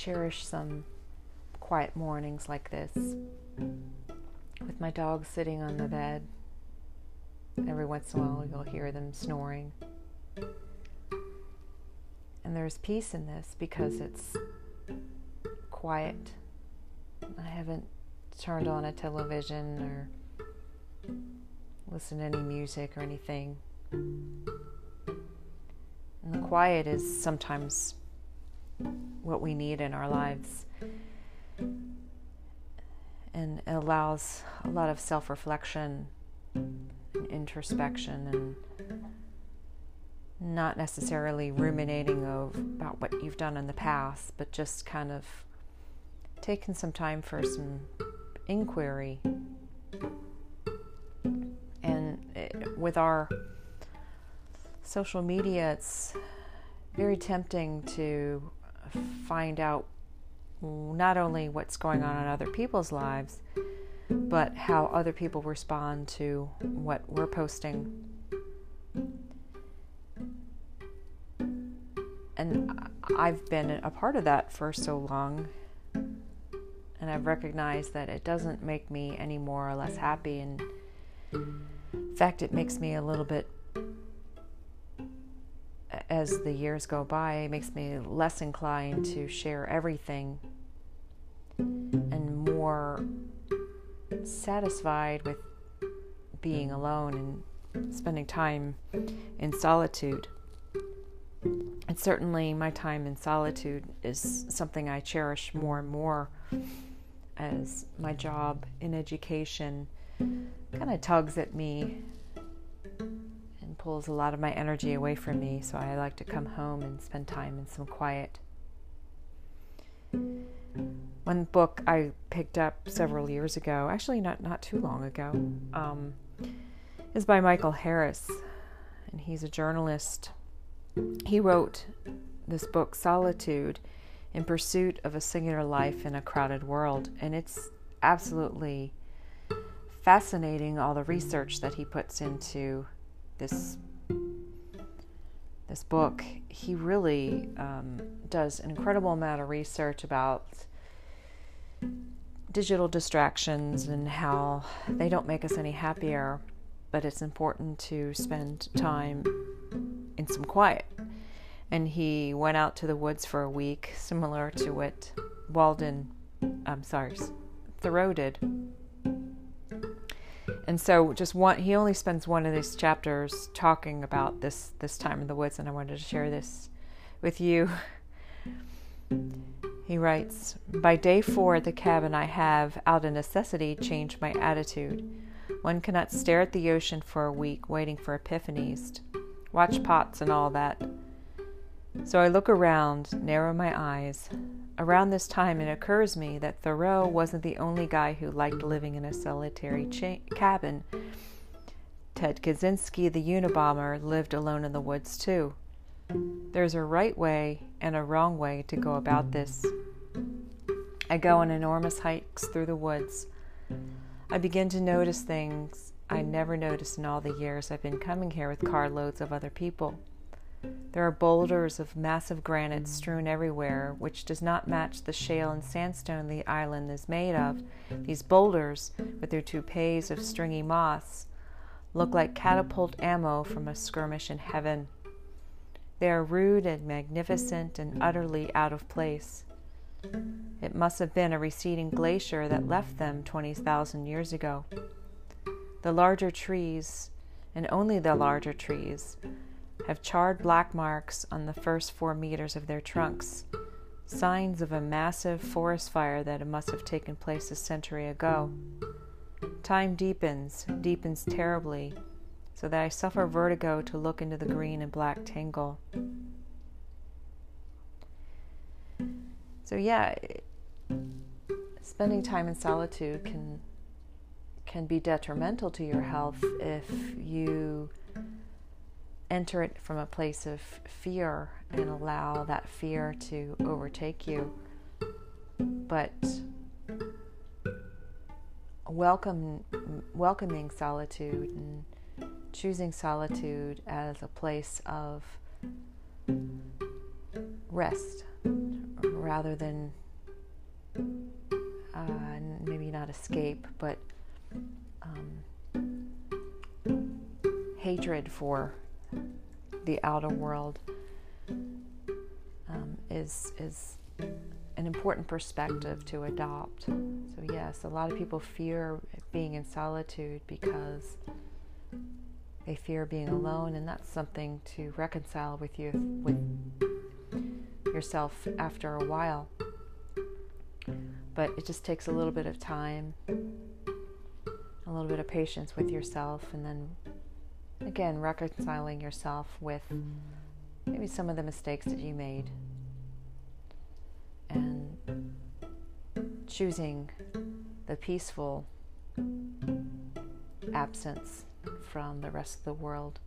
cherish some quiet mornings like this with my dog sitting on the bed. Every once in a while, you'll hear them snoring. And there's peace in this because it's quiet. I haven't turned on a television or listened to any music or anything. And the quiet is sometimes what we need in our lives. And it allows a lot of self reflection and introspection and not necessarily ruminating of, about what you've done in the past, but just kind of taking some time for some inquiry. And it, with our social media, it's very tempting to find out not only what's going on in other people's lives, but how other people respond to what we're posting. And I've been a part of that for so long, and I've recognized that it doesn't make me any more or less happy. And in fact, it makes me a little bit, as the years go by, makes me less inclined to share everything and more satisfied with being alone and spending time in solitude. And certainly, my time in solitude is something I cherish more and more as my job in education kind of tugs at me pulls a lot of my energy away from me. So I like to come home and spend time in some quiet. One book I picked up several years ago, actually not not too long ago, um, is by Michael Harris, and he's a journalist. He wrote this book, Solitude, in pursuit of a singular life in a crowded world, and it's absolutely fascinating all the research that he puts into this this book. He really um, does an incredible amount of research about digital distractions and how they don't make us any happier, but it's important to spend time in some quiet. And he went out to the woods for a week, similar to what Walden, I'm sorry, Thoreau did. And so, just one, he only spends one of these chapters talking about this this time in the woods, and I wanted to share this with you. He writes, By day four at the cabin, I have, out of necessity, changed my attitude. One cannot stare at the ocean for a week waiting for epiphanies, watch pots and all that. So I look around, narrow my eyes. Around this time, it occurs me that Thoreau wasn't the only guy who liked living in a solitary cha- cabin. Ted Kaczynski, the Unabomber, lived alone in the woods too. There's a right way and a wrong way to go about this. I go on enormous hikes through the woods. I begin to notice things I never noticed in all the years I've been coming here with carloads of other people. There are boulders of massive granite strewn everywhere, which does not match the shale and sandstone the island is made of. These boulders, with their toupees of stringy moss, look like catapult ammo from a skirmish in heaven. They are rude and magnificent and utterly out of place. It must have been a receding glacier that left them 20,000 years ago. The larger trees, and only the larger trees, have charred black marks on the first four meters of their trunks, signs of a massive forest fire that must have taken place a century ago. Time deepens, deepens terribly, so that I suffer vertigo to look into the green and black tangle. So, yeah, spending time in solitude can can be detrimental to your health if you enter it from a place of fear and allow that fear to overtake you. But welcome welcoming solitude and choosing solitude as a place of rest, rather than uh, maybe not escape, but um, hatred for the outer world um, is is an important perspective to adopt. So yes, a lot of people fear being in solitude because they fear being alone, and that's something to reconcile with you with yourself after a while. But it just takes a little bit of time, a little bit of patience with yourself, and then again reconciling yourself with maybe some of the mistakes that you made and choosing the peaceful absence from the rest of the world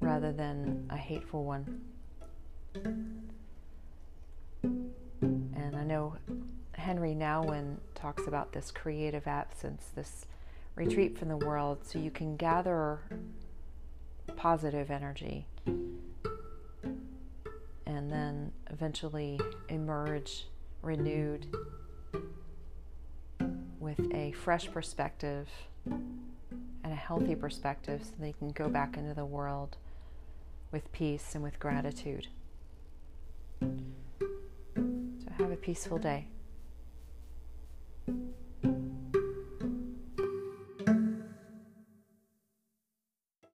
rather than a hateful one. And I know Henri Nouwen talks about this creative absence, this retreat from the world, so you can gather positive energy and then eventually emerge renewed with a fresh perspective and a healthy perspective so they can go back into the world with peace and with gratitude. So, have a peaceful day.